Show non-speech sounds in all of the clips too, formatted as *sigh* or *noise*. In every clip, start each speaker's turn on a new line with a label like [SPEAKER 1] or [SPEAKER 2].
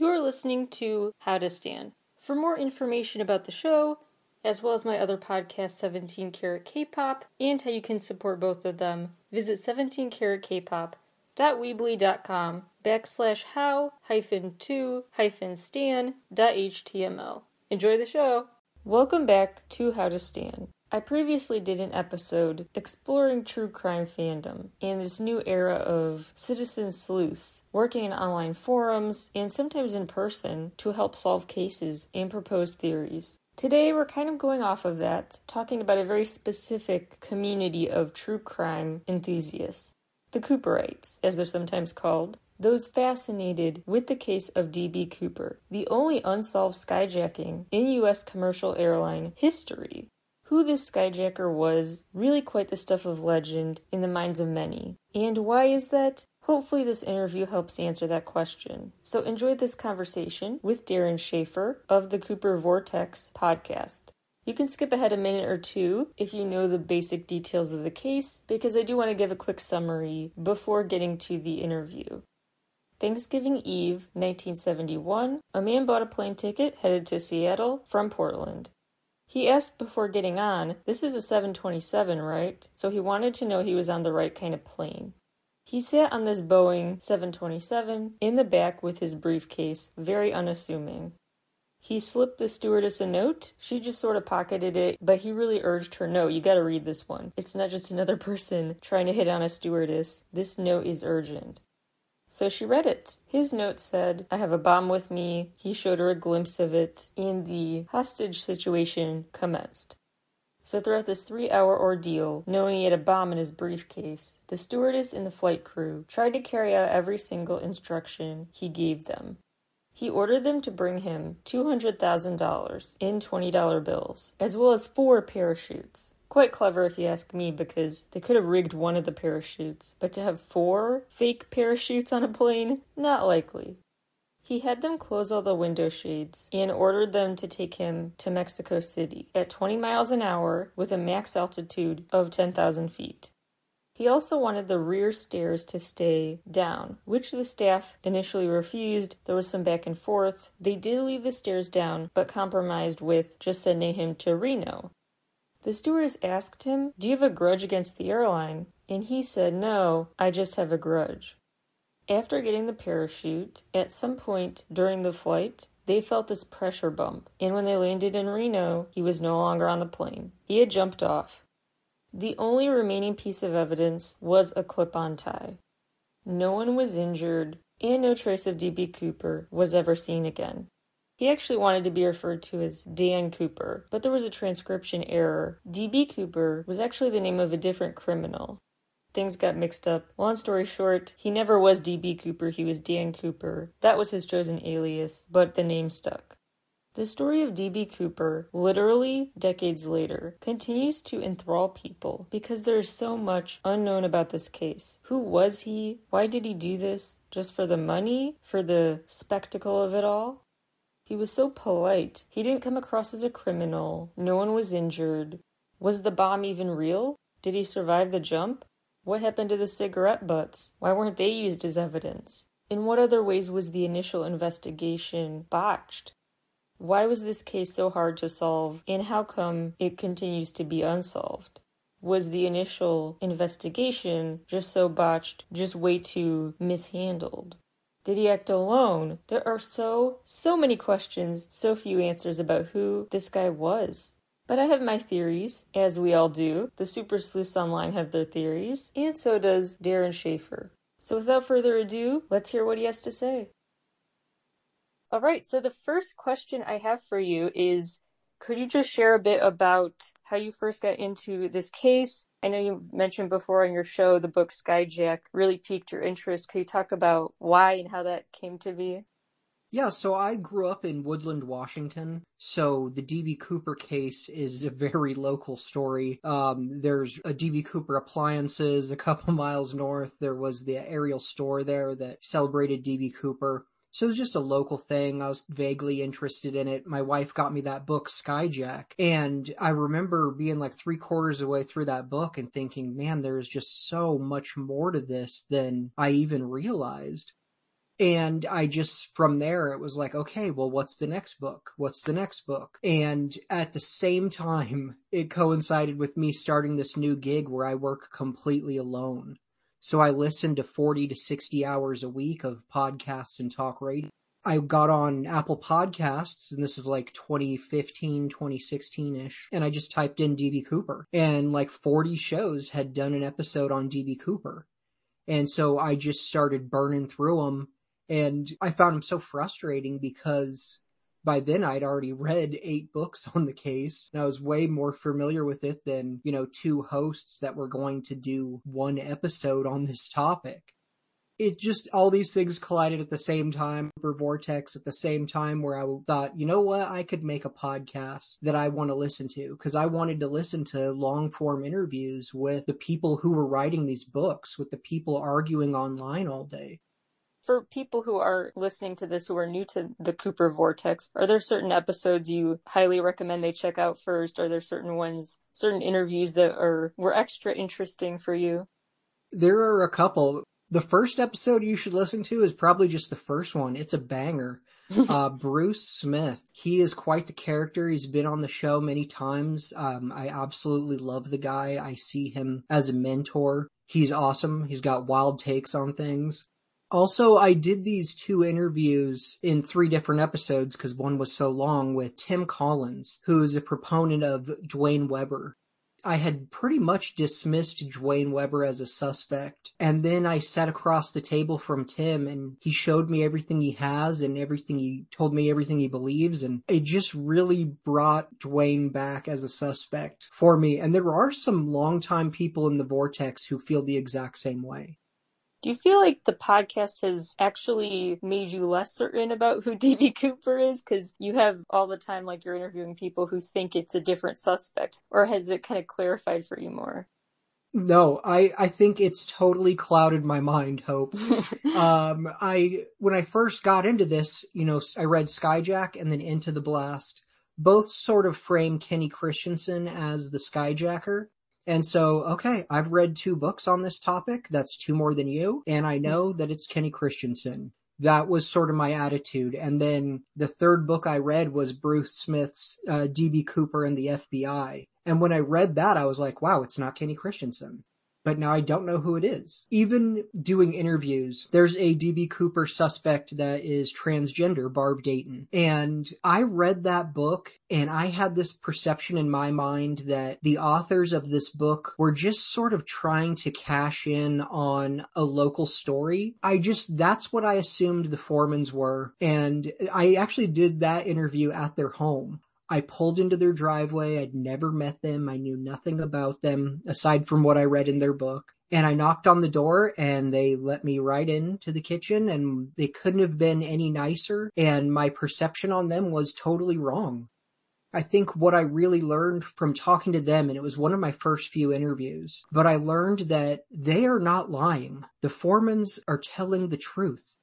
[SPEAKER 1] You're listening to How to Stan. For more information about the show, as well as my other podcast, 17 Karat K-Pop, and how you can support both of them, visit 17karatkpop.weebly.com backslash how hyphen two hyphen stan dot html. Enjoy the show! Welcome back to How to Stan. I previously did an episode exploring true crime fandom and this new era of citizen sleuths working in online forums and sometimes in person to help solve cases and propose theories. Today, we're kind of going off of that, talking about a very specific community of true crime enthusiasts, the Cooperites, as they're sometimes called. Those fascinated with the case of D.B. Cooper, the only unsolved skyjacking in U.S. commercial airline history. Who this skyjacker was, really quite the stuff of legend in the minds of many. And why is that? Hopefully, this interview helps answer that question. So, enjoy this conversation with Darren Schaefer of the Cooper Vortex podcast. You can skip ahead a minute or two if you know the basic details of the case, because I do want to give a quick summary before getting to the interview. Thanksgiving Eve, 1971, a man bought a plane ticket headed to Seattle from Portland. He asked before getting on, This is a 727, right? So he wanted to know he was on the right kind of plane. He sat on this Boeing 727 in the back with his briefcase, very unassuming. He slipped the stewardess a note. She just sort of pocketed it, but he really urged her, no, you gotta read this one. It's not just another *laughs* person trying to hit on a stewardess. This note is urgent. So she read it. His note said, I have a bomb with me. He showed her a glimpse of it, and the hostage situation commenced. So, throughout this three hour ordeal, knowing he had a bomb in his briefcase, the stewardess and the flight crew tried to carry out every single instruction he gave them. He ordered them to bring him $200,000 in $20 bills, as well as four parachutes. Quite clever if you ask me, because they could have rigged one of the parachutes, but to have four fake parachutes on a plane? Not likely. He had them close all the window shades and ordered them to take him to Mexico City at 20 miles an hour with a max altitude of 10,000 feet. He also wanted the rear stairs to stay down, which the staff initially refused. There was some back and forth. They did leave the stairs down, but compromised with just sending him to Reno, the stewardess asked him, Do you have a grudge against the airline? And he said, No, I just have a grudge. After getting the parachute, at some point during the flight, they felt this pressure bump, and when they landed in Reno, he was no longer on the plane. He had jumped off. The only remaining piece of evidence was a clip on tie. No one was injured, and no trace of D.B. Cooper was ever seen again. He actually wanted to be referred to as Dan Cooper, but there was a transcription error. D.B. Cooper was actually the name of a different criminal. Things got mixed up. Long story short, he never was D.B. Cooper, he was Dan Cooper. That was his chosen alias, but the name stuck. The story of D.B. Cooper, literally decades later, continues to enthrall people because there is so much unknown about this case. Who was he? Why did he do this? Just for the money? For the spectacle of it all? He was so polite. He didn't come across as a criminal. No one was injured. Was the bomb even real? Did he survive the jump? What happened to the cigarette butts? Why weren't they used as evidence? In what other ways was the initial investigation botched? Why was this case so hard to solve, and how come it continues to be unsolved? Was the initial investigation just so botched, just way too mishandled? Did he act alone? There are so, so many questions, so few answers about who this guy was. But I have my theories, as we all do. The Super Sleuths Online have their theories, and so does Darren Schaefer. So without further ado, let's hear what he has to say. All right, so the first question I have for you is could you just share a bit about how you first got into this case? I know you mentioned before on your show the book Skyjack really piqued your interest. Could you talk about why and how that came to be?
[SPEAKER 2] Yeah, so I grew up in Woodland, Washington. So the DB Cooper case is a very local story. Um, there's a DB Cooper appliances a couple *laughs* miles north. There was the Ariel store there that celebrated DB Cooper. So it was just a local thing. I was vaguely interested in it. My wife got me that book, Skyjack. And I remember being like three quarters of the way through that book and thinking, man, there's just so much more to this than I even realized. And I just, from there, it was like, okay, well, what's the next book? What's the next book? And at the same time, *laughs* it coincided with me starting this new gig where I work completely alone. So I listened to 40 to 60 hours a week of podcasts and talk radio. I got on Apple Podcasts and this is like 2015, 2016 ish. And I just typed in DB Cooper and like 40 shows had done an episode on DB Cooper. And so I just started burning through them and I found them so frustrating because by then I'd already read eight books on the case and I was way more familiar with it than, you know, two hosts that were going to do one episode on this topic. It just all these things collided at the same time for vortex at the same time where i thought you know what i could make a podcast that i want to listen to because i wanted to listen to long form interviews with the people who were writing these books with the people arguing online all day
[SPEAKER 1] for people who are listening to this who are new to the Cooper Vortex, are there certain episodes you highly recommend they check out first? Are there certain ones, certain interviews that are were extra interesting for you?
[SPEAKER 2] There are a couple the first episode you should listen to is probably just the first one. It's a banger. *laughs* uh, Bruce Smith, he is quite the character. He's been on the show many times. Um, I absolutely love the guy. I see him as a mentor. He's awesome. He's got wild takes on things. Also, I did these two interviews in three different episodes because one was so long with Tim Collins, who is a proponent of Duane Weber. I had pretty much dismissed Duane Weber as a suspect. And then I sat across the table from Tim and he showed me everything he has and everything he told me everything he believes. And it just really brought Duane back as a suspect for me. And there are some longtime people in the vortex who feel the exact same way.
[SPEAKER 1] Do you feel like the podcast has actually made you less certain about who *laughs* DB Cooper is? Because you have all the time, like you're interviewing people who think it's a different suspect, or has it kind of clarified for you more?
[SPEAKER 2] No, I, I think it's totally clouded my mind, Hope. *laughs* um, I, when I first got into this, you know, I read Skyjack and then Into the Blast. Both sort of frame Kenny Christiansen as the Skyjacker. And so, okay, I've read two books on this topic. That's two more than you. And I know that it's Kenny Christiansen. That was sort of my attitude. And then the third book I read was Bruce Smith's uh, D.B. Cooper and the FBI. And when I read that, I was like, wow, it's not Kenny Christiansen but now I don't know who it is. Even doing interviews, there's a DB Cooper suspect that is transgender, Barb Dayton. And I read that book and I had this perception in my mind that the authors of this book were just sort of trying to cash in on a local story. I just, that's what I assumed the Formans were. And I actually did that interview at their home. I pulled into their driveway. I'd never met them. I knew nothing about them aside from what I read in their book. And I knocked on the door and they let me right into the kitchen and they couldn't have been any nicer. And my perception on them was totally wrong. I think what I really learned from talking to them, and it was one of my first few interviews, but I learned that they are not lying. The Formans are telling the truth.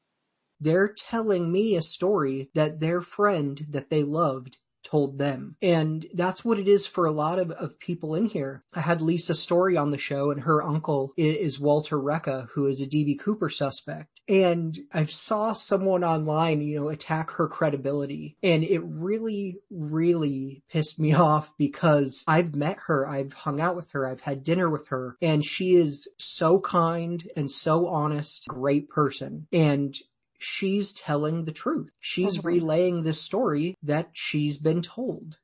[SPEAKER 2] They're telling me a story that their friend that they loved told them. And that's what it is for a lot of, of people in here. I had Lisa Story on the show and her uncle is Walter Reca, who is a DB Cooper suspect. And I saw someone online, you know, attack her credibility. And it really, really pissed me *laughs* off because I've met her. I've hung out with her. I've had dinner with her and she is so kind and so honest, great person. And she's telling the truth. She's mm-hmm. relaying this story that she's been told.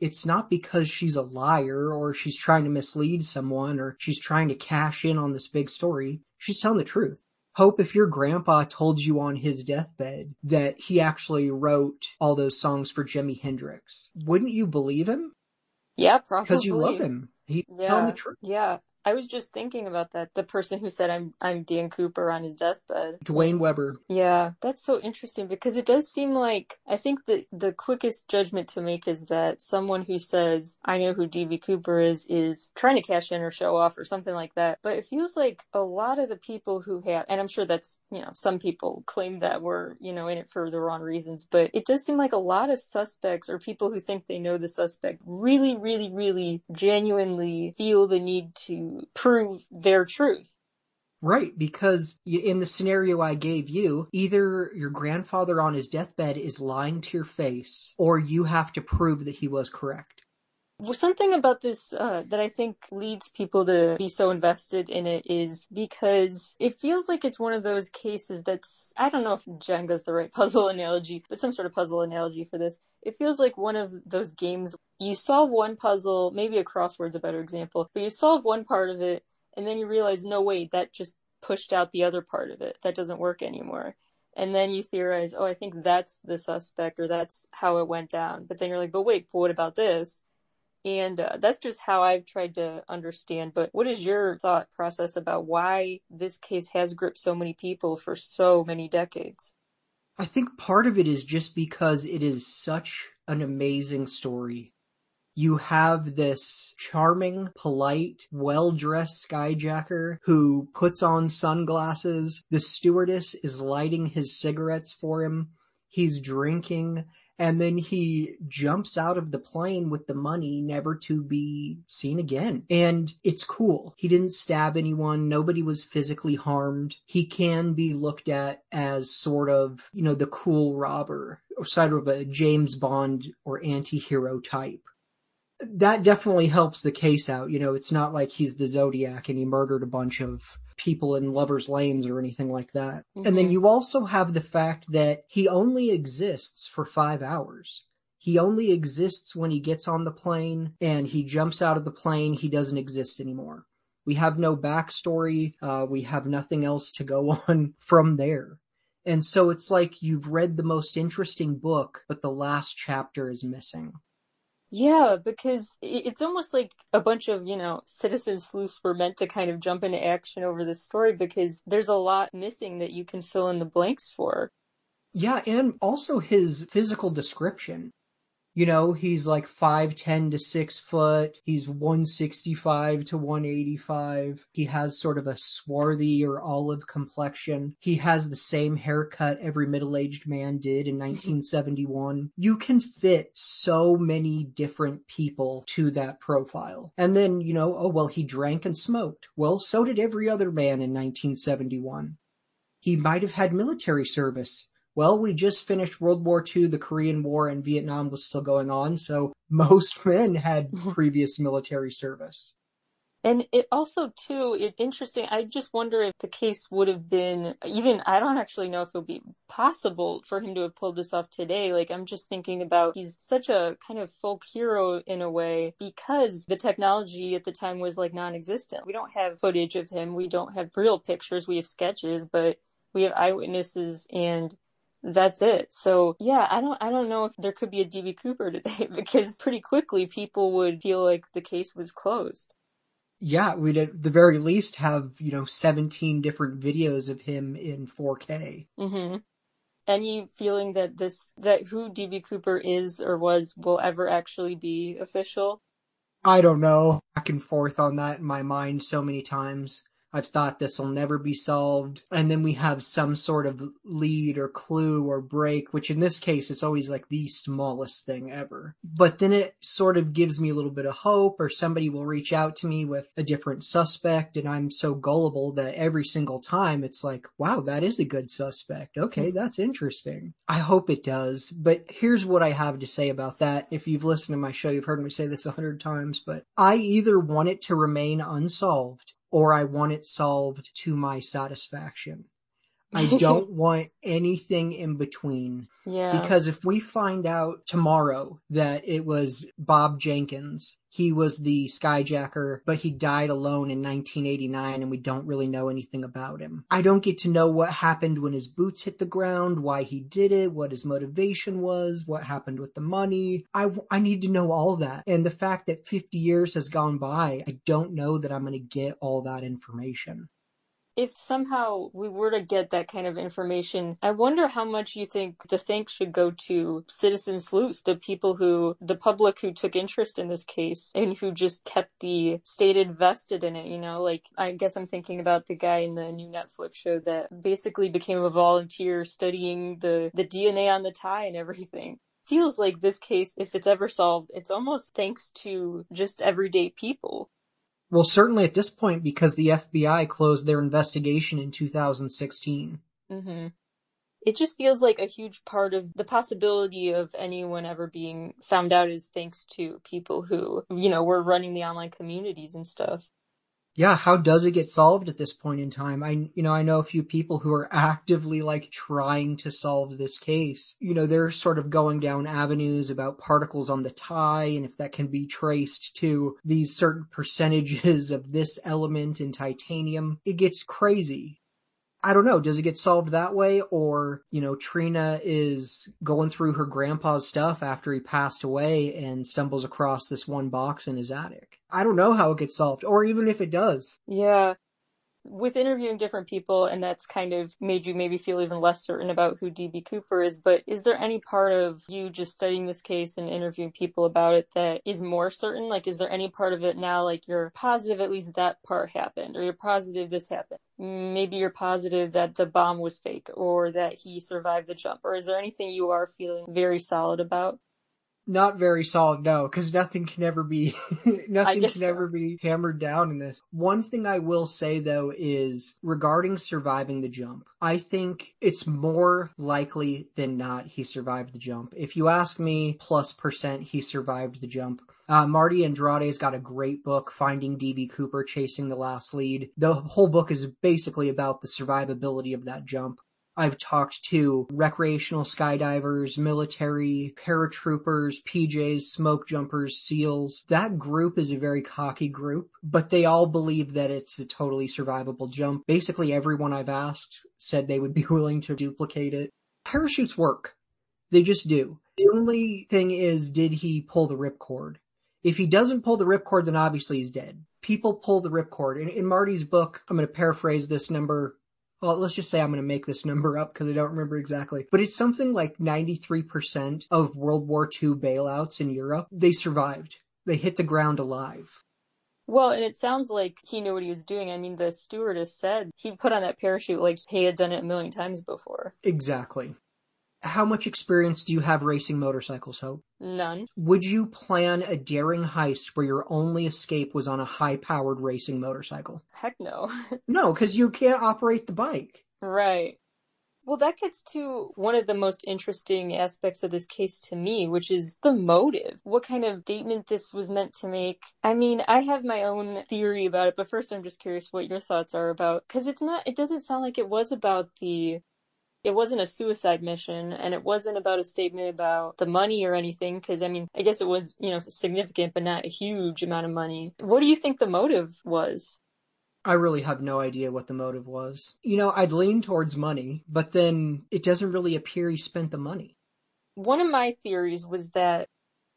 [SPEAKER 2] It's not because she's a liar or she's trying to mislead someone or she's trying to cash in on this big story. She's telling the truth. Hope if your grandpa told you on his deathbed that he actually wrote all those songs for Jimi Hendrix, wouldn't you believe him?
[SPEAKER 1] Yeah, probably.
[SPEAKER 2] Because you love him. He's yeah, telling the truth.
[SPEAKER 1] Yeah. I was just thinking about that. The person who said I'm I'm Dan Cooper on his deathbed.
[SPEAKER 2] Duane Weber.
[SPEAKER 1] Yeah, that's so interesting because it does seem like I think the the quickest judgment to make is that someone who says I know who DB Cooper is is trying to cash in or show off or something like that. But it feels like a lot of the people who have and I'm sure that's, you know, some people claim that we're, you know, in it for the wrong reasons, but it does seem like a lot of suspects or people who think they know the suspect really really really genuinely feel the need to prove their truth.
[SPEAKER 2] Right, because in the scenario I gave you, either your grandfather on his deathbed is lying to your face, or you have to prove that he was correct.
[SPEAKER 1] Well, something about this uh, that I think leads people to be so invested in it is because it feels like it's one of those cases that's, I don't know if Jenga's the right *laughs* puzzle analogy, but some sort of puzzle analogy for this. It feels like one of those games, you solve one puzzle, maybe a crossword's a better example, but you solve one part of it, and then you realize, no, wait, that just pushed out the other part of it. That doesn't work anymore. And then you theorize, oh, I think that's the suspect or that's how it went down. But then you're like, but wait, but what about this? And uh, that's just how I've tried to understand. But what is your thought process about why this case has gripped so many people for so many decades?
[SPEAKER 2] I think part of it is just because it is such an amazing story. You have this charming, polite, well-dressed skyjacker who puts on sunglasses. The stewardess is lighting his cigarettes for him. He's drinking and then he jumps out of the plane with the money never to be seen again. And it's cool. He didn't stab anyone. Nobody was physically harmed. He can be looked at as sort of, you know, the cool robber or sort of a James Bond or anti-hero type that definitely helps the case out. You know, it's not like he's the Zodiac and he murdered a bunch of people in lovers' lanes or anything like that. Mm-hmm. And then mm-hmm. you also have the fact that he only exists for five hours. He only exists when he gets on the plane and he jumps out of the plane. He doesn't exist anymore. We have no backstory. Uh, we have nothing else to go *laughs* on from there. And so it's like you've read the most interesting book, but the last chapter is missing.
[SPEAKER 1] Yeah, because it's almost like a bunch of, you know, citizen sleuths were meant to kind of jump into action over this story because there's a lot missing that you can fill in the blanks for.
[SPEAKER 2] Yeah, and also his physical description. You know, he's like 5'10 to 6 foot. He's 165 to 185. He has sort of a swarthy or olive complexion. He has the same haircut every middle-aged man did in mm-hmm. 1971. you can fit so many different people to that profile. And then, you know, oh well, he drank and smoked. Well, so did every other man in 1971. He might have had military service. Well, we just finished World War II, the Korean War, and Vietnam was still going on, so *laughs* most men had *laughs* previous military service.
[SPEAKER 1] And it also too, it interesting. I just wonder if the case would have been even. I don't actually know if it would be possible for him to have pulled this off today. Like I'm just thinking about he's such a kind of folk hero in a way because the technology at the time was like non-existent. We don't have footage of him. We don't have real pictures. We have sketches, but we have eyewitnesses and that's it. So yeah, I don't I don't know if there could be a DB Cooper *laughs* today because pretty quickly people would feel like the case was closed.
[SPEAKER 2] Yeah, we'd at the very least have, you know, 17 different videos of him in 4K.
[SPEAKER 1] Mhm. Any feeling that this that who DB Cooper is or was will ever actually be official?
[SPEAKER 2] I don't know. Back and forth on that in my mind so many times. I've thought this will never be solved. And then we have some sort of lead or clue or break, which in this case, it's always like the smallest thing ever. But then it sort of gives me a little bit of hope or somebody will reach out to me with a different suspect. And I'm so gullible that every single time it's like, wow, that is a good suspect. Okay. That's interesting. I hope it does. But here's what I have to say about that. If you've listened to my show, you've heard me say this a hundred times, but I either want it to remain unsolved or I want it solved to my satisfaction. I *laughs* don't want anything in between.
[SPEAKER 1] Yeah.
[SPEAKER 2] Because if we find out tomorrow that it was Bob Jenkins, he was the skyjacker, but he died alone in 1989 and we don't really know anything about him. I don't get to know what happened when his boots hit the ground, why he did it, what his motivation was, what happened with the money. I, I need to know all that. And the fact that 50 years has gone by, I don't know that I'm going to get all that information
[SPEAKER 1] if somehow we were to get that kind of information, I wonder how much you think the thanks should go to citizen sleuths, the people who, the public who took interest in this case and who just kept the state invested in it, you know, like I guess I'm thinking about the guy in the new Netflix show that basically became a volunteer studying the, the DNA on the tie and everything feels like this case, if it's ever solved, it's almost thanks to just everyday people.
[SPEAKER 2] Well, certainly at this point because the FBI closed their investigation in 2016.
[SPEAKER 1] Mm-hmm. It just feels like a huge part of the possibility of anyone ever being found out is thanks to people who, you know, were running the online communities and stuff
[SPEAKER 2] yeah, how does it get solved at this point in time? I, you know, I know a few people who are *laughs* actively like trying to solve this case. You know, they're sort of going down avenues about particles on the tie and if that can be traced to these certain percentages of this element in titanium. It gets crazy. I don't know. Does it get solved that way? Or, you know, Trina is going through her grandpa's stuff after he passed away and stumbles across this one box in his attic. I don't know how it gets solved, or even if it does.
[SPEAKER 1] Yeah with interviewing different people and that's kind of made you maybe feel even less certain about who DB Cooper is, but is there any part of you just studying this case and interviewing people about it that is more certain? Like, is there any part of it now, like you're positive at least that part happened, or you're positive this happened? Maybe you're positive that the bomb was fake or that he survived the jump, or is there anything you are feeling very solid about?
[SPEAKER 2] Not very solid, no, because nothing can ever be, *laughs* nothing can so. ever be hammered down in this. One thing I will say though is regarding surviving the jump, I think it's more likely than not he survived the jump. If you ask me, plus percent he survived the jump. Uh, Marty Andrade's got a great book, Finding DB Cooper, Chasing the Last Lead. The whole book is basically about the survivability of that jump. I've talked to recreational skydivers, military, paratroopers, PJs, smoke jumpers, SEALs. That group is a very cocky group, but they all believe that it's a totally survivable jump. Basically everyone I've asked said they would be *laughs* willing to duplicate it. Parachutes work. They just do. The only thing is, did he pull the ripcord? If he doesn't pull the ripcord, then obviously he's dead. People pull the ripcord. In, in Marty's book, I'm going to paraphrase this number well, let's just say I'm going to make this *laughs* number up because I don't remember exactly, but it's something like 93% of World War II bailouts in Europe, they survived. They hit the ground alive.
[SPEAKER 1] Well, and it sounds like he knew what he was doing. I mean, the stewardess said he put on that parachute like he had done it a million times before.
[SPEAKER 2] Exactly. How much experience do you have racing motorcycles, Hope?
[SPEAKER 1] None.
[SPEAKER 2] Would you plan a daring heist where your only escape was on a high powered racing motorcycle?
[SPEAKER 1] Heck no. *laughs*
[SPEAKER 2] no, because you can't operate the bike.
[SPEAKER 1] Right. Well, that gets to one of the most interesting aspects of this case to me, which is the motive. What kind of statement this was meant to make. I mean, I have my own theory about it, but first I'm just curious what your thoughts are about, because it's not, it doesn't sound like it was about the it wasn't a suicide mission and it wasn't about a statement about the money or anything because i mean i guess it was you know significant but not a huge amount of money what do you think the motive was
[SPEAKER 2] I really have no idea what the motive was. You know, I'd lean towards money, but then it doesn't really appear he spent the money.
[SPEAKER 1] One of my theories was that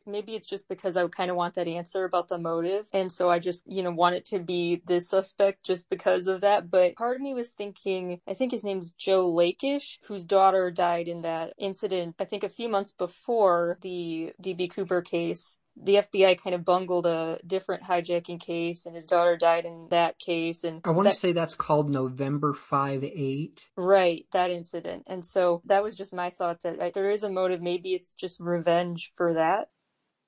[SPEAKER 1] maybe it's just because I kind of want that answer about the motive. And so I just, you know, want it to be this suspect just because of that. But part of me was thinking, I think his name's Joe Lakich, whose daughter died in that incident, I think a few months before the DB Cooper case the FBI kind of bungled a different hijacking case and his daughter died in that case and
[SPEAKER 2] I want to say that's called November 5 8.
[SPEAKER 1] Right, that incident. And so that was just my thought that like, there is a motive maybe it's just revenge for that.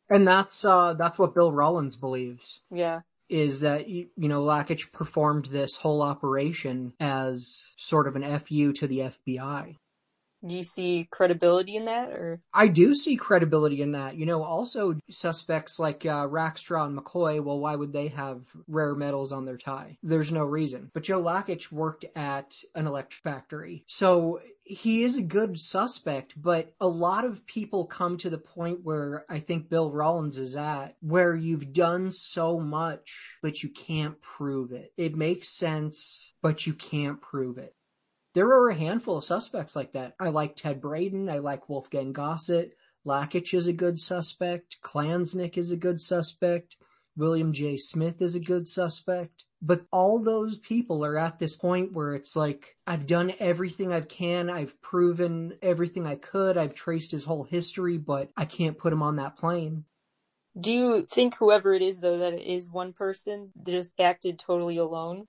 [SPEAKER 2] And that's uh that's what Bill Rollins believes.
[SPEAKER 1] Yeah.
[SPEAKER 2] Is that you, you know Lakich performed this whole operation as sort of an FU to the FBI.
[SPEAKER 1] Do you see credibility in that or?
[SPEAKER 2] I do see credibility in that. You know, also suspects like uh, Rackstraw and McCoy, well, why would they have rare metals on their tie? There's no reason. But Joe Lakich worked at an electric factory. So he is a good suspect, but a lot of people come to the point where I think Bill Rollins is at, where you've done so much, but you can't prove it. It makes sense, but you can't prove it there are a handful of suspects like that. I like Ted Braden. I like Wolfgang Gossett. Lakich is a good suspect. Klansnick is a good suspect. William J. Smith is a good suspect. But all those people are at this point where it's like, I've done everything I can. I've proven everything I could. I've traced his whole history, but I can't put him on that plane.
[SPEAKER 1] Do you think whoever it is, though, that it is one person just acted totally alone?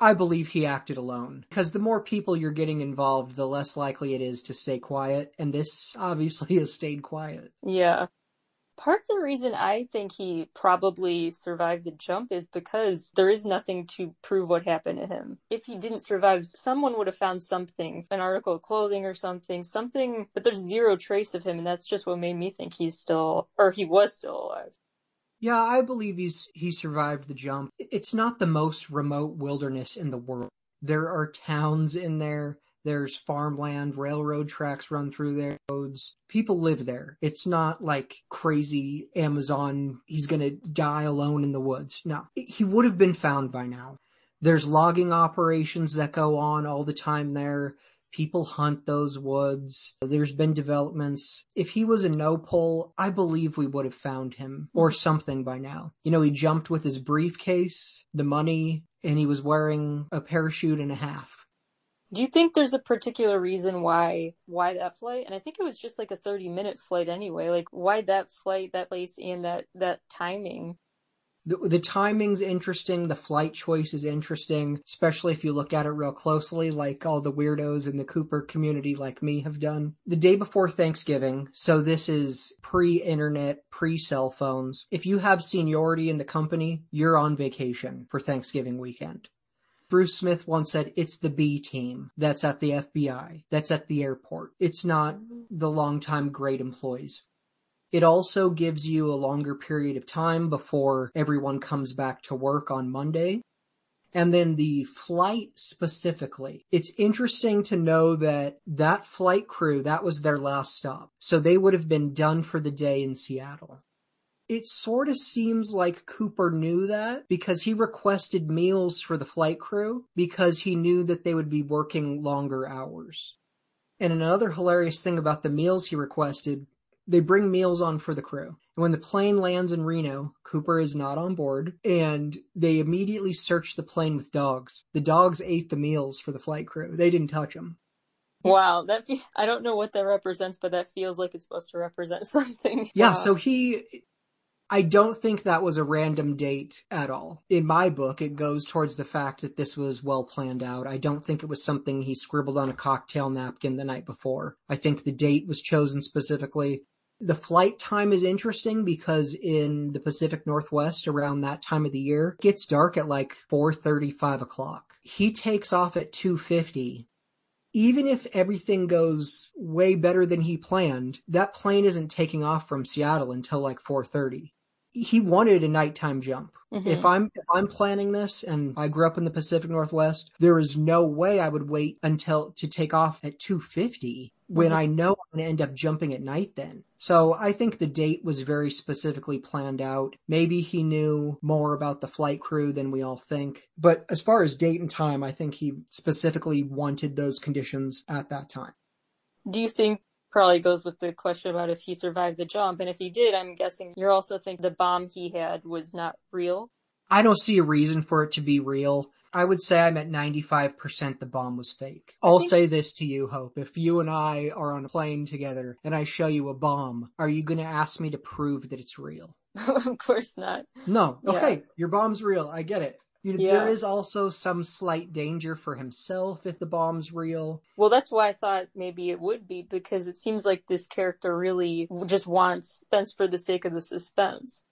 [SPEAKER 2] I believe he acted alone. Because the more people you're getting involved, the less likely it is to stay quiet. And this obviously *laughs* has stayed quiet.
[SPEAKER 1] Yeah. Part of the reason I think he probably survived the jump is because there is nothing to prove what happened to him. If he didn't survive, someone would have found something, an article of clothing or something, something, but there's zero trace of him, and that's just what made me think he's still, or he was still alive.
[SPEAKER 2] Yeah, I believe he's he survived the jump. It's not the most remote wilderness in the world. There are towns in there. There's farmland, railroad tracks run through there, roads. People live there. It's not like crazy Amazon, he's gonna die alone in the woods. No. He would have been found by now. There's logging operations that go on all the time there. People hunt those woods. There's been developments. If he was a no pull, I believe we would have found him or something by now. You know, he jumped with his briefcase, the money, and he was wearing a parachute and a half.
[SPEAKER 1] Do you think there's a particular reason why why that flight? And I think it was just like a 30 minute flight anyway. Like why that flight, that place, and that that timing?
[SPEAKER 2] The, the timing's interesting. The flight choice is interesting, especially if you look at it real closely, like all the weirdos in the Cooper community like me have done. The day before Thanksgiving, so this is pre-internet, pre-cell phones. If you have seniority in the company, you're on vacation for Thanksgiving weekend. Bruce Smith once said, it's the B team that's at the FBI, that's at the airport. It's not the longtime great employees. It also gives you a longer period of time before everyone comes back to work on Monday. And then the flight specifically. It's interesting to know that that flight crew, that was their last stop. So they would have been done for the day in Seattle. It sort of seems like Cooper knew that because he requested meals for the flight crew because he knew that they would be working longer hours. And another hilarious thing about the meals he requested, they bring meals on for the crew. And when the plane lands in Reno, Cooper is not on board and they immediately search the plane with dogs. The dogs ate the meals for the flight crew. They didn't touch them.
[SPEAKER 1] Wow, that fe- I don't know what that represents, but that feels like it's supposed to represent *laughs* something.
[SPEAKER 2] Yeah,
[SPEAKER 1] Wow.
[SPEAKER 2] so he, I don't think that was a random date at all. In my book, it goes towards the fact that this was well planned out. I don't think it was something he scribbled on a cocktail napkin the night before. I think the date was chosen specifically. The flight time is interesting because in the Pacific Northwest around that time of the year, it gets dark at like 4.30, 5 o'clock. He takes off at 2.50 even if everything goes way better than he planned, that plane isn't taking off from Seattle until like 4:30. He wanted a nighttime jump.
[SPEAKER 1] Mhm.
[SPEAKER 2] If I'm if I'm planning this and I grew up in the Pacific Northwest, there is no way I would wait until to take off at 2:50 when
[SPEAKER 1] Mhm.
[SPEAKER 2] I know I'm going to end up jumping at night then. So I think the date was very specifically planned out. Maybe he knew more about the flight crew than we all think. But as far as date and time, I think he specifically wanted those conditions at that time.
[SPEAKER 1] Do you think probably goes with the question about if he survived the jump? And if he did, I'm guessing you're also thinking the bomb he had was not real.
[SPEAKER 2] I don't see a reason for it to be real. I would say I'm at 95% the bomb was fake. I'll say this to you, Hope. If you and I are on a plane together and I show you a bomb, are you going to ask me to prove that it's real? *laughs*
[SPEAKER 1] of course not.
[SPEAKER 2] No.
[SPEAKER 1] Yeah.
[SPEAKER 2] Okay. Your bomb's real. I get it. You know,
[SPEAKER 1] Yeah.
[SPEAKER 2] There is also some slight danger for himself if the bomb's real.
[SPEAKER 1] Well, that's why I thought maybe it would be because it seems like this character really just wants suspense for the sake of the suspense.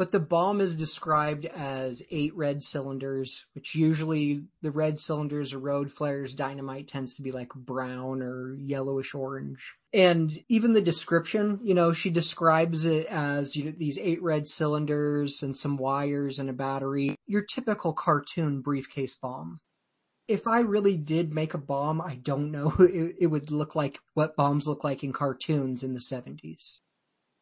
[SPEAKER 2] But the bomb is described as eight red cylinders, which usually the red cylinders are road flares. Dynamite tends to be like brown or yellowish orange. And even the description, you know, she describes it as you know, these eight red cylinders and some wires and a battery. Your typical cartoon briefcase bomb. If I really did make a bomb, I don't know. *laughs* It, it would look like what bombs look like in cartoons in the 70s.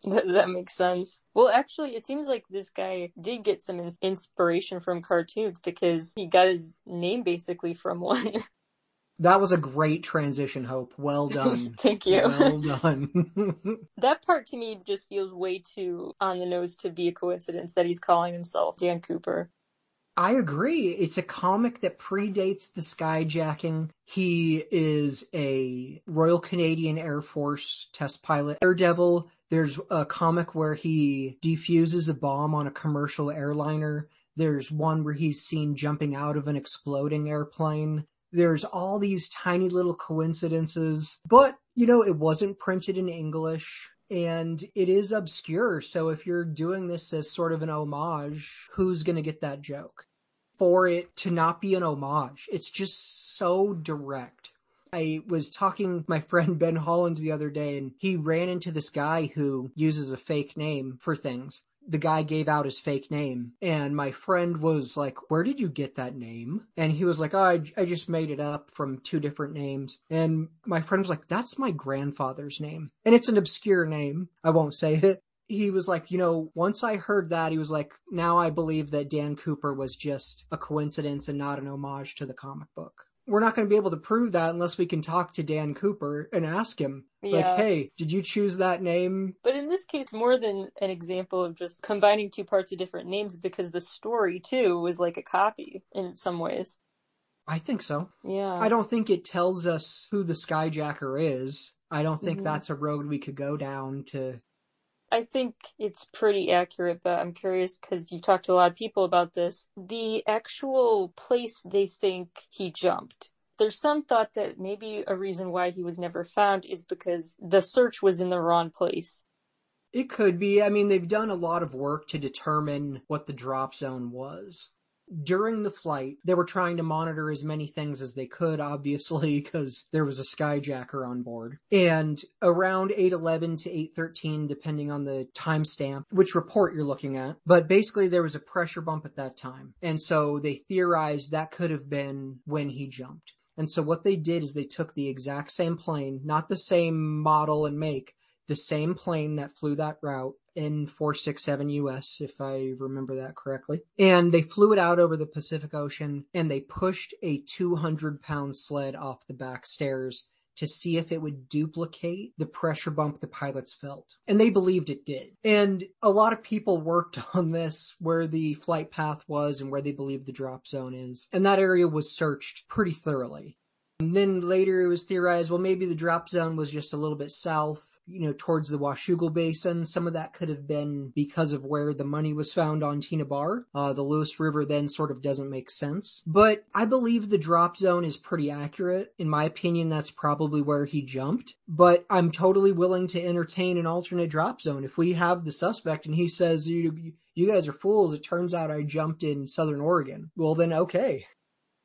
[SPEAKER 1] That, that makes sense. Well, actually, it seems like this guy did get some in- inspiration from cartoons because he got his name basically from one. *laughs*
[SPEAKER 2] That was a great transition, Hope. Well *laughs* done.
[SPEAKER 1] Thank you.
[SPEAKER 2] Well done. *laughs*
[SPEAKER 1] That part to me just feels way too on the nose to be a coincidence that he's calling himself Dan Cooper.
[SPEAKER 2] I agree. It's a comic that predates the skyjacking. He is a Royal Canadian Air Force test pilot. Daredevil, there's a comic where he defuses a bomb on a commercial airliner. There's one where he's seen jumping out of an exploding airplane. There's all these tiny little coincidences, but you know, it wasn't printed in English. and it is obscure. So if you're doing this as sort of an homage, who's going to get that joke? For it to not be an homage, it's just so direct. I was talking my friend Ben Holland the other day and he ran into this guy who uses a fake name for things the guy gave out his fake name and my friend was like, where did you get that name? And he was like, oh, I, I just made it up from two different names. And my friend was like, that's my grandfather's name. And it's an obscure name. I won't say it. He was like, you know, once I heard that, he was like, now I believe that Dan Cooper was just a coincidence and not an homage to the comic book we're not going to be able to prove that unless we can talk to Dan Cooper and ask him, yeah. like, hey, did you choose that name?
[SPEAKER 1] But in this case, more than an example of just combining two parts of different names, because the story too was like a copy in some ways.
[SPEAKER 2] I think so.
[SPEAKER 1] Yeah.
[SPEAKER 2] I don't think it tells us who the Skyjacker is. I don't think mm-hmm. that's a road we could go down to
[SPEAKER 1] I think it's pretty accurate, but I'm curious because you talked to a lot of people about this. The actual place they think he jumped. There's some thought that maybe a reason why he was never found is because the search was in the wrong place.
[SPEAKER 2] It could be. I mean, they've done a lot of work to determine what the drop zone was during the flight, they were trying to monitor as many things as they could, obviously, *laughs* because there was a skyjacker on board. And around 811 to 813, depending on the timestamp, which report you're looking at, but basically there was a pressure bump at that time. And so they theorized that could have been when he jumped. And so what they did is they took the exact same plane, not the same model and make, the same plane that flew that route in 467 US, if I remember that correctly. And they flew it out over the Pacific Ocean and they pushed a 200 pound sled off the back stairs to see if it would duplicate the pressure bump the pilots felt. And they believed it did. And a lot of people worked *laughs* on this where the flight path was and where they believe the drop zone is. And that area was searched pretty thoroughly. And then later it was theorized, well, maybe the drop zone was just a little bit south you know, towards the Washougal Basin. Some of that could have been because of where the money was found on Tena Bar. Uh, the Lewis River then sort of doesn't make sense. But I believe the drop zone is pretty accurate. In my opinion, that's probably where he jumped. But I'm totally willing to entertain an alternate drop zone. If we have the suspect and he says, you, you guys are fools, it turns out I jumped in Southern Oregon. Well, then okay.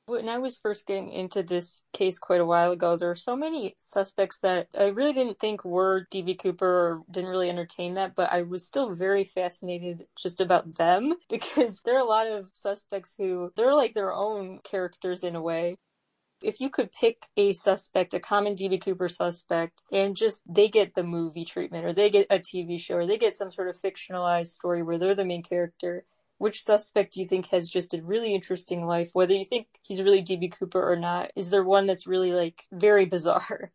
[SPEAKER 1] When I was first getting into this case quite a while ago, there were so many suspects that I really didn't think were DB Cooper or didn't really entertain that, but I was still very fascinated just about them *laughs* because there are a lot of suspects who they're like their own characters in a way. If you could pick a suspect, a common DB Cooper suspect, and just they get the movie treatment or they get a TV show or they get some sort of fictionalized story where they're the main character, which suspect do you think has just a really interesting life? Whether you think he's really DB Cooper or not, is there one that's really like very bizarre?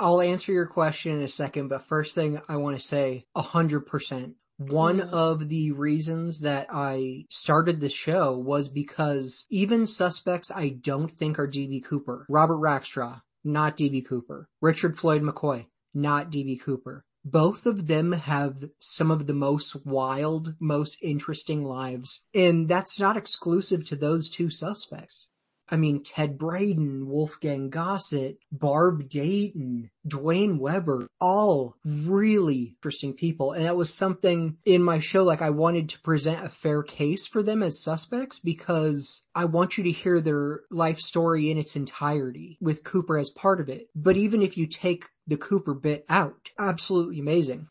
[SPEAKER 2] I'll answer your question in a second, but first thing I want to say, a hundred percent. One mm. of the reasons that I started the show was because even suspects I don't think are DB Cooper, Robert Rackstraw, not DB Cooper, Richard Floyd McCoy, not DB Cooper, both of them have some of the most wild, most interesting lives. And that's not exclusive to those two suspects. I mean, Ted Braden, Wolfgang Gossett, Barb Dayton, Duane Weber, all really interesting people. And that was something in my show, like I wanted to present a fair case for them as suspects because I want you to hear their life story in its entirety with Cooper as part of it. But even if you take the Cooper bit out, absolutely amazing.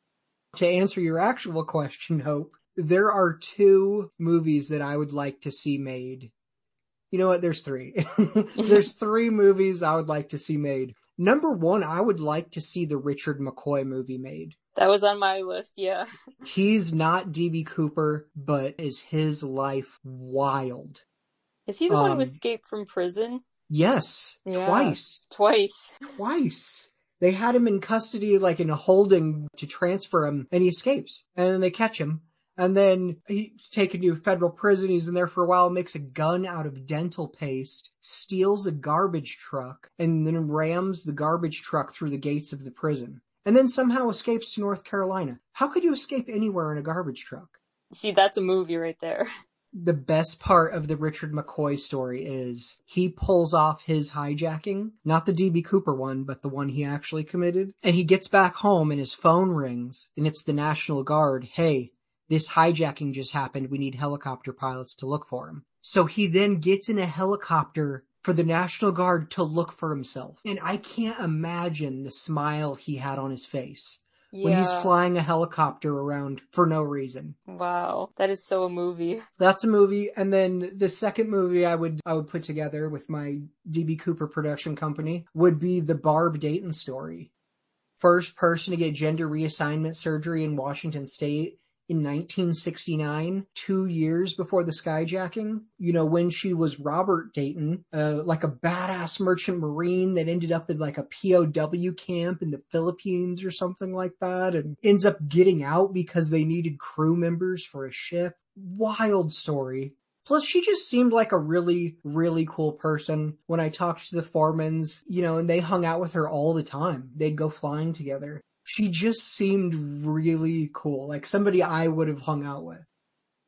[SPEAKER 2] To answer your actual *laughs* question, Hope, there are two movies that I would like to see made you know what? There's three. *laughs* There's *laughs* three movies I would like to see made. Number one, I would like to see the Richard McCoy movie made.
[SPEAKER 1] That was on my list, yeah. *laughs*
[SPEAKER 2] He's not DB Cooper, but is his life wild?
[SPEAKER 1] Is he the um, one who um, escaped from prison?
[SPEAKER 2] Yes, yeah, twice.
[SPEAKER 1] Twice.
[SPEAKER 2] Twice. They had him in custody, like in a holding to transfer him, and he escapes. And then they catch him, and then he's taken to federal prison. He's in there for a while, makes a gun out of dental paste, steals a garbage truck, and then rams the garbage truck through the gates of the prison. And then somehow escapes to North Carolina. How could you escape anywhere in a garbage truck?
[SPEAKER 1] See, that's a movie right there. *laughs*
[SPEAKER 2] the best part of the Richard McCoy story is he pulls off his hijacking, not the DB Cooper one, but the one he actually committed. And he gets back home and his phone rings and it's the National Guard. Hey, this hijacking just happened. We need helicopter pilots to look for him. So he then gets in a helicopter for the National Guard to look for himself. And I can't imagine the smile he had on his face yeah. when he's flying a helicopter around for no reason.
[SPEAKER 1] Wow, that is so a movie. *laughs*
[SPEAKER 2] That's a movie. And then the second movie I would I would put together with my DB Cooper production company would be the Barb Dayton story. First person to get gender reassignment surgery in Washington state in 1969, two years before the skyjacking, you know, when she was Robert Dayton, uh, like a badass merchant marine that ended up in like a POW camp in the Philippines or something like that and ends up getting out because they needed crew members for a ship. Wild story. Plus, she just seemed like a really, really cool person. When I talked to the Formans, you know, and they hung out with her all the time. They'd go flying together she just seemed really cool, like somebody I would have hung out with.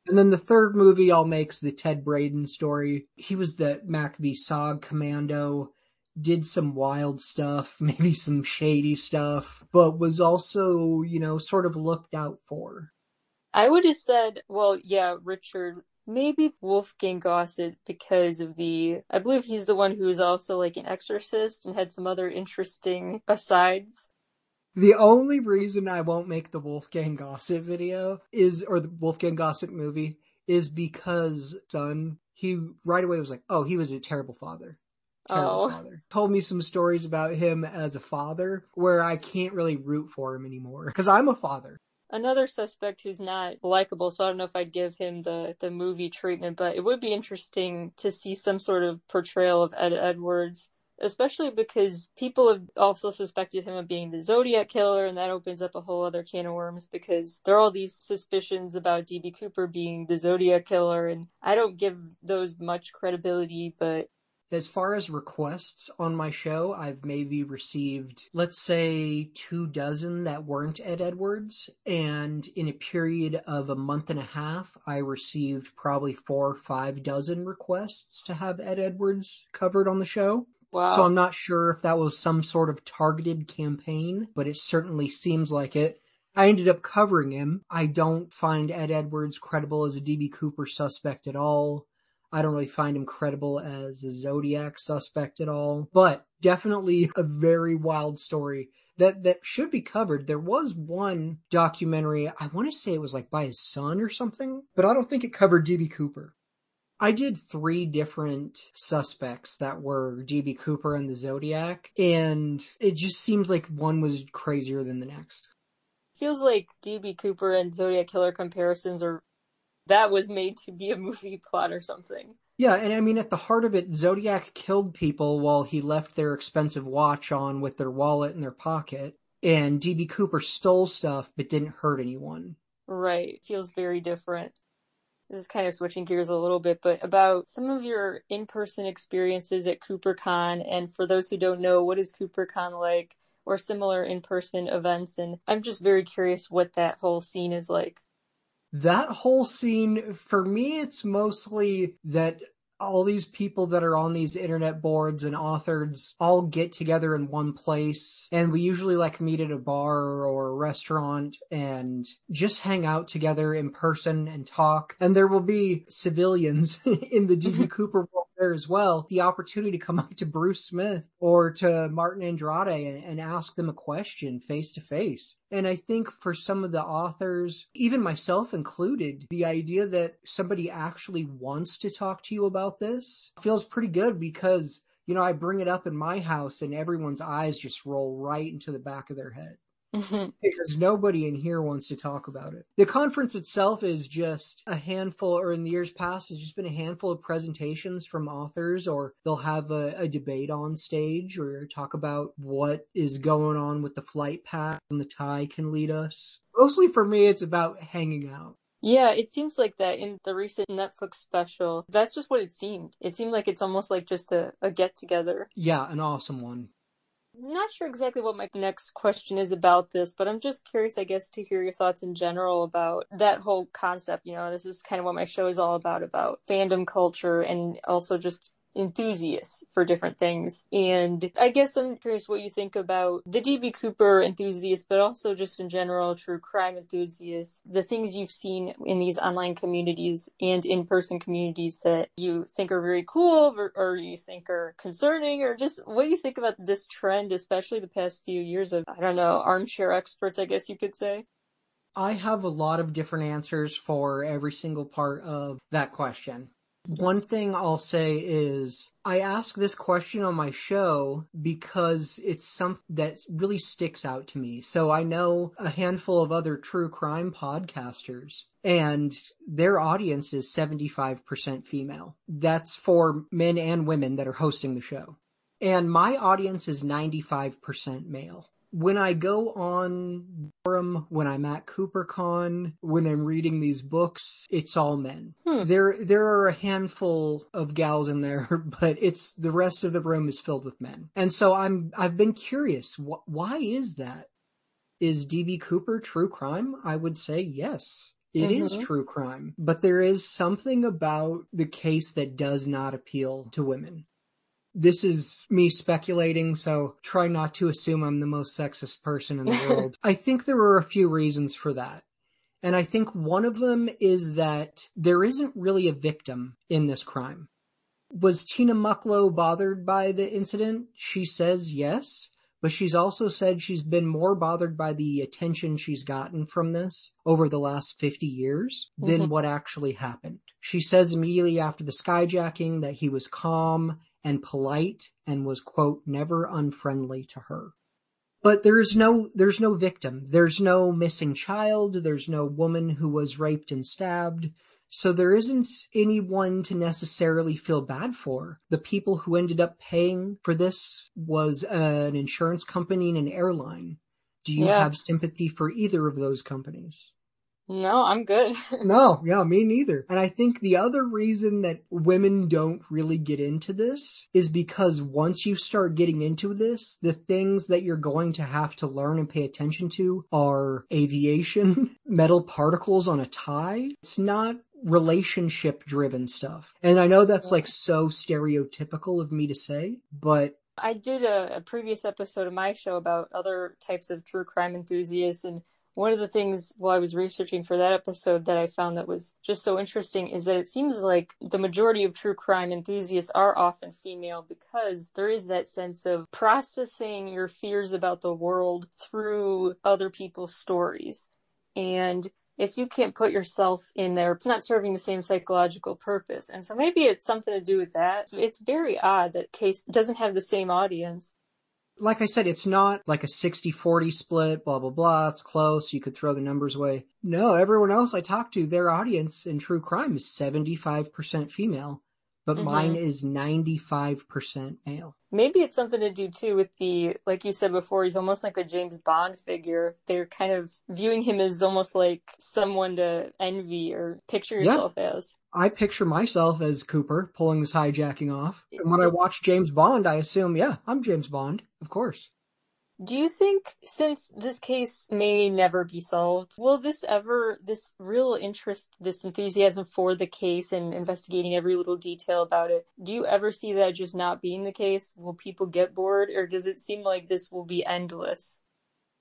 [SPEAKER 2] And then the third movie I'll make's the Ted Braden story. He was the MACV-SOG commando, did some wild stuff, *laughs* maybe some shady stuff, but was also, you know, sort of looked out for.
[SPEAKER 1] I would have said, well, yeah, Richard, maybe Wolfgang Gossett because of the, I believe he's the one who is also like an exorcist and had some other interesting asides.
[SPEAKER 2] The only reason I won't make the Wolfgang Gossett video is, or the Wolfgang Gossett movie, is because son, he right away was like, oh, he was a terrible father. Terrible oh. father. Told me some stories about him as a father where I can't really root for him anymore. Cause I'm a father.
[SPEAKER 1] Another suspect who's not likable, so I don't know if I'd give him the, the movie treatment, but it would be interesting to see some sort of portrayal of Ed Edwards especially because people have also suspected him of being the Zodiac killer, and that opens up a whole other can of worms because there are all these suspicions about DB Cooper being the Zodiac killer, and I don't give those much credibility, but.
[SPEAKER 2] As far as requests on my show, I've maybe received, let's say, two dozen that weren't Ed Edwards. And in a period of a month and a half, I received probably four or five dozen requests to have Ed Edwards covered on the show. Wow. So I'm not sure if that was some sort of targeted campaign, but it certainly seems like it. I ended up covering him. I don't find Ed Edwards credible as a DB Cooper suspect at all. I don't really find him credible as a Zodiac suspect at all, but definitely a very wild story that, that should be covered. There was one documentary, I want to say it was like by his son or something, but I don't think it covered DB Cooper. I did three different suspects that were DB Cooper and the Zodiac, and it just seemed like one was crazier than the next.
[SPEAKER 1] Feels like DB Cooper and Zodiac Killer comparisons are that was made to be a movie *laughs* plot or something.
[SPEAKER 2] Yeah, and I mean, at the heart of it, Zodiac killed people while he left their expensive watch on with their wallet in their pocket, and DB Cooper stole stuff but didn't hurt anyone.
[SPEAKER 1] Right. Feels very different this is kind of switching gears a little bit, but about some of your in-person experiences at CooperCon. And for those who don't know, what is CooperCon like or similar in-person events? And I'm just very curious what that whole scene is like.
[SPEAKER 2] That whole scene, for me, it's mostly that all these people that are on these internet boards and authors all get together in one place. And we usually like meet at a bar or a restaurant and just hang out together in person and talk. And there will be civilians *laughs* in the DB mm-hmm. Cooper world there as well. The opportunity to come up to Bruce Smith or to Martin Andrade and, and ask them a question face to face. And I think for some of the authors, even myself included, the idea that somebody actually wants to talk to you about this feels pretty good because you know, I bring it up in my house and everyone's eyes just roll right into the back of their head. Mm-hmm. Because nobody in here wants to talk about it. The conference itself is just a handful, or in the years past, has just been a handful of presentations from authors, or they'll have a, a debate on stage, or talk about what is going on with the flight path and the tie can lead us. Mostly for me, it's about hanging out.
[SPEAKER 1] Yeah, it seems like that in the recent Netflix special. That's just what it seemed. It seemed like it's almost like just a, a get together.
[SPEAKER 2] Yeah, an awesome one.
[SPEAKER 1] not sure exactly what my next question is about this, but I'm just curious, I guess, to hear your thoughts in general about that whole concept. You know, this is kind of what my show is all about, about fandom culture and also just enthusiasts for different things. And I guess I'm curious what you think about the DB Cooper enthusiasts, but also just in general, true crime enthusiasts, the things you've seen in these online communities and in-person communities that you think are very cool or, or you think are concerning or just what do you think about this trend, especially the past few years of, I don't know, armchair experts, I guess you could say?
[SPEAKER 2] I have a lot of different answers for every single part of that question. One thing I'll say is I ask this question on my show because it's something that really sticks out to me. So I know a handful of other true crime podcasters and their audience is 75% female. That's for men and women that are hosting the show. And my audience is 95% male when I go on forum, when I'm at CooperCon, when I'm reading these books, it's all men. Hmm. There, there are a handful of gals in there, *laughs* but it's the rest of the room is filled with men. And so I'm, I've been curious, wh- why is that? Is DB Cooper true crime? I would say yes. It mm-hmm. is true crime, but there is something about the case that does not appeal to women this is me speculating, so try not to assume I'm the most sexist person in the *laughs* world. I think there are a few reasons for that. And I think one of them is that there isn't really a victim in this crime. Was Tina Mucklow bothered by the incident? She says yes, but she's also said she's been more bothered by the attention she's gotten from this over the last 50 years than mm-hmm. what actually happened. She says immediately after the skyjacking that he was calm and polite and was quote never unfriendly to her. But there's no there's no victim. There's no missing child, there's no woman who was raped and stabbed. So there isn't anyone to necessarily feel bad for. The people who ended up paying for this was an insurance company and an airline. Do you yeah. have sympathy for either of those companies?
[SPEAKER 1] No, I'm good. *laughs*
[SPEAKER 2] no, yeah, me neither. And I think the other reason that women don't really get into this is because once you start getting into this, the things that you're going to have to learn and pay attention to are aviation, *laughs* metal particles on a tie. It's not relationship driven stuff. And I know that's like so stereotypical of me to say, but
[SPEAKER 1] I did a, a, previous episode of my show about other types of true crime enthusiasts and one of the things while I was researching for that episode that I found that was just so interesting is that it seems like the majority of true crime enthusiasts are often female because there is that sense of processing your fears about the world through other people's stories. And if you can't put yourself in there, it's not serving the same psychological purpose. And so maybe it's something to do with that. It's very odd that Case doesn't have the same audience
[SPEAKER 2] like I said, it's not like a 60-40 split, blah, blah, blah. It's close. You could throw the numbers away. No, everyone else I talk to, their audience in true crime is 75% female but mm-hmm. mine is 95% male.
[SPEAKER 1] Maybe it's something to do too with the, like you said before, he's almost like a James Bond figure. They're kind of viewing him as almost like someone to envy or picture yourself yeah. as.
[SPEAKER 2] I picture myself as Cooper pulling this hijacking off. And when I watch James Bond, I assume, yeah, I'm James Bond, of course.
[SPEAKER 1] Do you think, since this case may never be solved, will this ever, this real interest, this enthusiasm for the case and investigating every little detail about it, do you ever see that just not being the case? Will people get bored, or does it seem like this will be endless?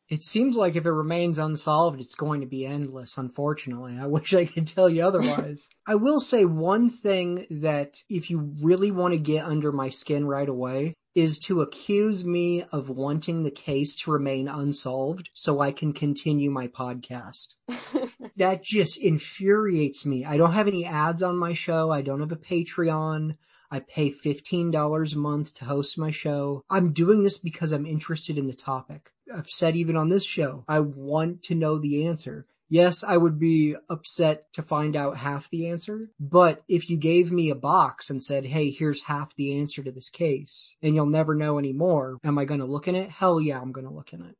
[SPEAKER 2] It seems like if it remains unsolved, it's going to be endless, unfortunately. I *laughs* wish I could tell you otherwise. *laughs* I will say one thing that if you really want to get under my skin right away, is to accuse me of wanting the case to remain unsolved so I can continue my podcast. *laughs* that just infuriates me. I don't have any ads on my show. I don't have a Patreon. I pay $15 a month to host my show. I'm doing this because I'm interested in the topic. I've said even on this show, I want to know the answer. Yes, I would be upset to find out half the answer, but if you gave me a box and said, hey, here's half the answer to this case, and you'll never know any more, am I gonna look in it? Hell yeah, I'm gonna look in it.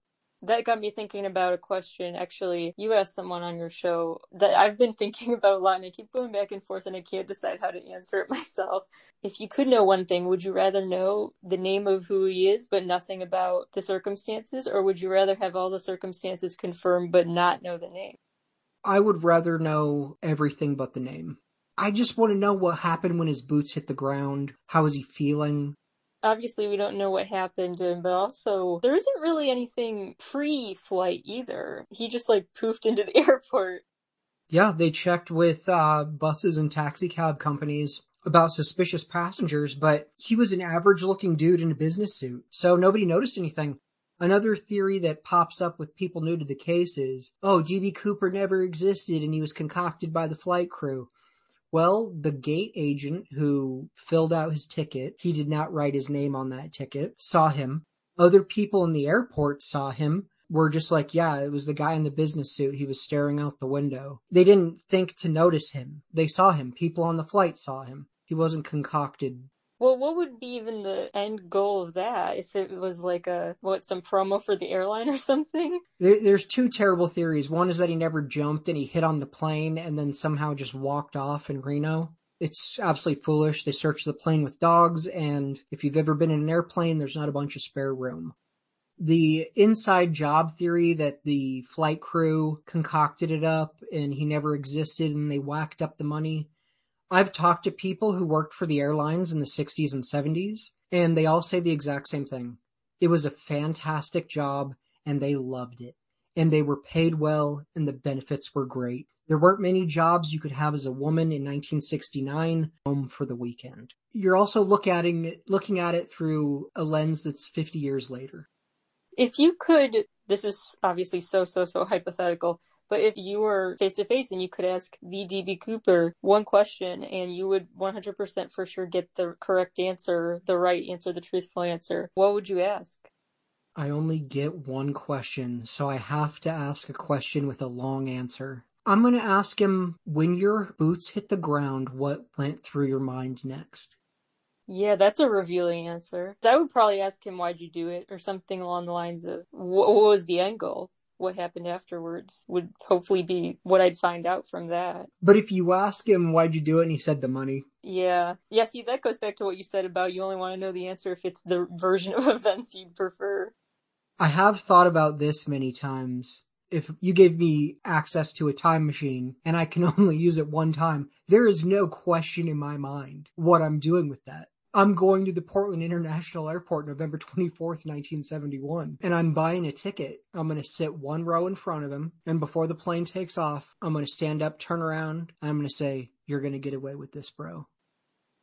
[SPEAKER 1] That got me thinking about a question. Actually, you asked someone on your show that I've been *laughs* thinking about a lot and I keep going back and forth and I can't decide how to answer it *laughs* myself. If you could know one thing, would you rather know the name of who he is but nothing about the circumstances or would you rather have all the circumstances confirmed but not know the name?
[SPEAKER 2] I would rather know everything but the name. I just want to know what happened when his boots hit the ground. How is he feeling?
[SPEAKER 1] Obviously we don't know what happened but also there isn't really anything pre-flight either. He just like poofed into the *laughs* airport.
[SPEAKER 2] Yeah, they checked with uh, buses and taxi cab companies about suspicious passengers, but he was an average looking dude in a business suit, so nobody noticed anything. Another theory that pops up with people new to the case is, oh, DB Cooper never existed and he was concocted by the flight crew. Well, the gate agent who filled out his ticket, he did not write his name on that ticket, saw him. Other people in the airport saw him, were just like, yeah, it was the guy in the business suit. He was staring out the window. They didn't think to notice him. They saw him. People on the flight saw him. He wasn't concocted
[SPEAKER 1] well, what would be even the end goal of that? If it was like a, what, some promo for the airline or something?
[SPEAKER 2] There, there's two terrible theories. One is that he never jumped and he hit on the plane and then somehow just walked off in Reno. It's absolutely foolish. They searched the plane with dogs and if you've ever been in an airplane, there's not a bunch of spare room. The inside job theory that the flight crew concocted it up and he never existed and they whacked up the money I've talked to people who worked for the airlines in the 60s and 70s, and they all say the exact same thing. It was a fantastic job, and they loved it. And they were paid well, and the benefits were great. There weren't many jobs you could have as a woman in 1969 home for the weekend. You're also look at it, looking at it through a lens that's 50 years later.
[SPEAKER 1] If you could, this is obviously so, so, so hypothetical, but if you were face to face and you could ask the DB Cooper one question and you would 100% for sure get the correct answer, the right answer, the truthful answer, what would you ask?
[SPEAKER 2] I only get one question, so I have to ask a question with a long answer. I'm going to ask him when your boots hit the ground, what went through your mind next?
[SPEAKER 1] Yeah, that's a revealing answer. I would probably ask him why'd you do it or something along the lines of what was the end goal? What happened afterwards would hopefully be what I'd find out from that.
[SPEAKER 2] But if you ask him why'd you do it and he said the money.
[SPEAKER 1] Yeah. Yeah, see that goes back to what you said about you only want to know the answer if it's the version of *laughs* events you'd prefer.
[SPEAKER 2] I have thought about this many times. If you gave me access to a time machine and I can *laughs* only use it one time, there is no question in my mind what I'm doing with that. I'm going to the Portland International Airport November 24th, 1971, and I'm buying a ticket. I'm going to sit one row in front of him, and before the plane takes off, I'm going to stand up, turn around, I'm going to say, You're going to get away with this, bro.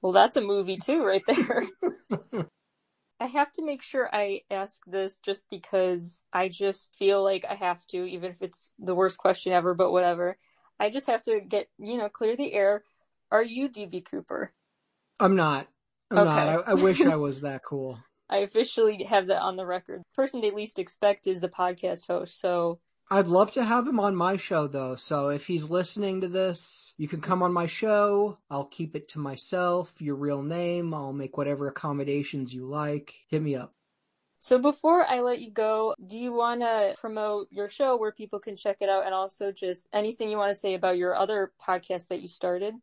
[SPEAKER 1] Well, that's a movie too, right there. *laughs* I have to make sure I ask this just because I just feel like I have to, even if it's the worst question ever, but whatever. I just have to get, you know, clear the air. Are you DB Cooper?
[SPEAKER 2] I'm not. I'm okay. not. I, I wish I *laughs* was that cool.
[SPEAKER 1] I officially have that on the record. The person they least expect is the podcast host, so
[SPEAKER 2] I'd love to have him on my show though. So if he's listening to this, you can come on my show. I'll keep it to myself, your real name. I'll make whatever accommodations you like. Hit me up.
[SPEAKER 1] So before I let you go, do you want to promote your show where people can check it out and also just anything you want to say about your other podcast that you started?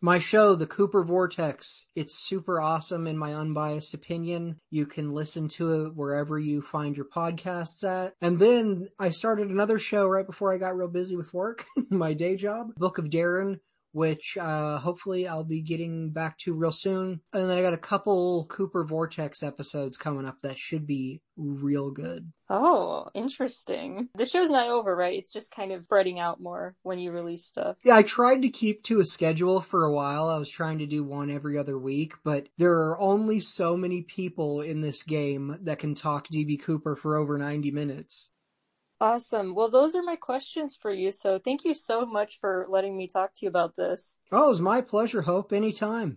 [SPEAKER 2] My show, The Cooper Vortex, it's super awesome in my unbiased opinion. You can listen to it wherever you find your podcasts at. And then I started another show right before I got real busy with work, *laughs* my day job, Book of Darren, which uh, hopefully I'll be getting back to real soon. And then I got a couple Cooper Vortex episodes coming up that should be real good.
[SPEAKER 1] Oh, interesting. The show's not over, right? It's just kind of spreading out more when you release stuff.
[SPEAKER 2] Yeah, I tried to keep to a schedule for a while. I was trying to do one every other week, but there are only so many people in this game that can talk DB Cooper for over 90 minutes.
[SPEAKER 1] Awesome. Well, those are my questions for you. So thank you so much for letting me talk to you about this.
[SPEAKER 2] Oh, it was my pleasure, Hope. Anytime.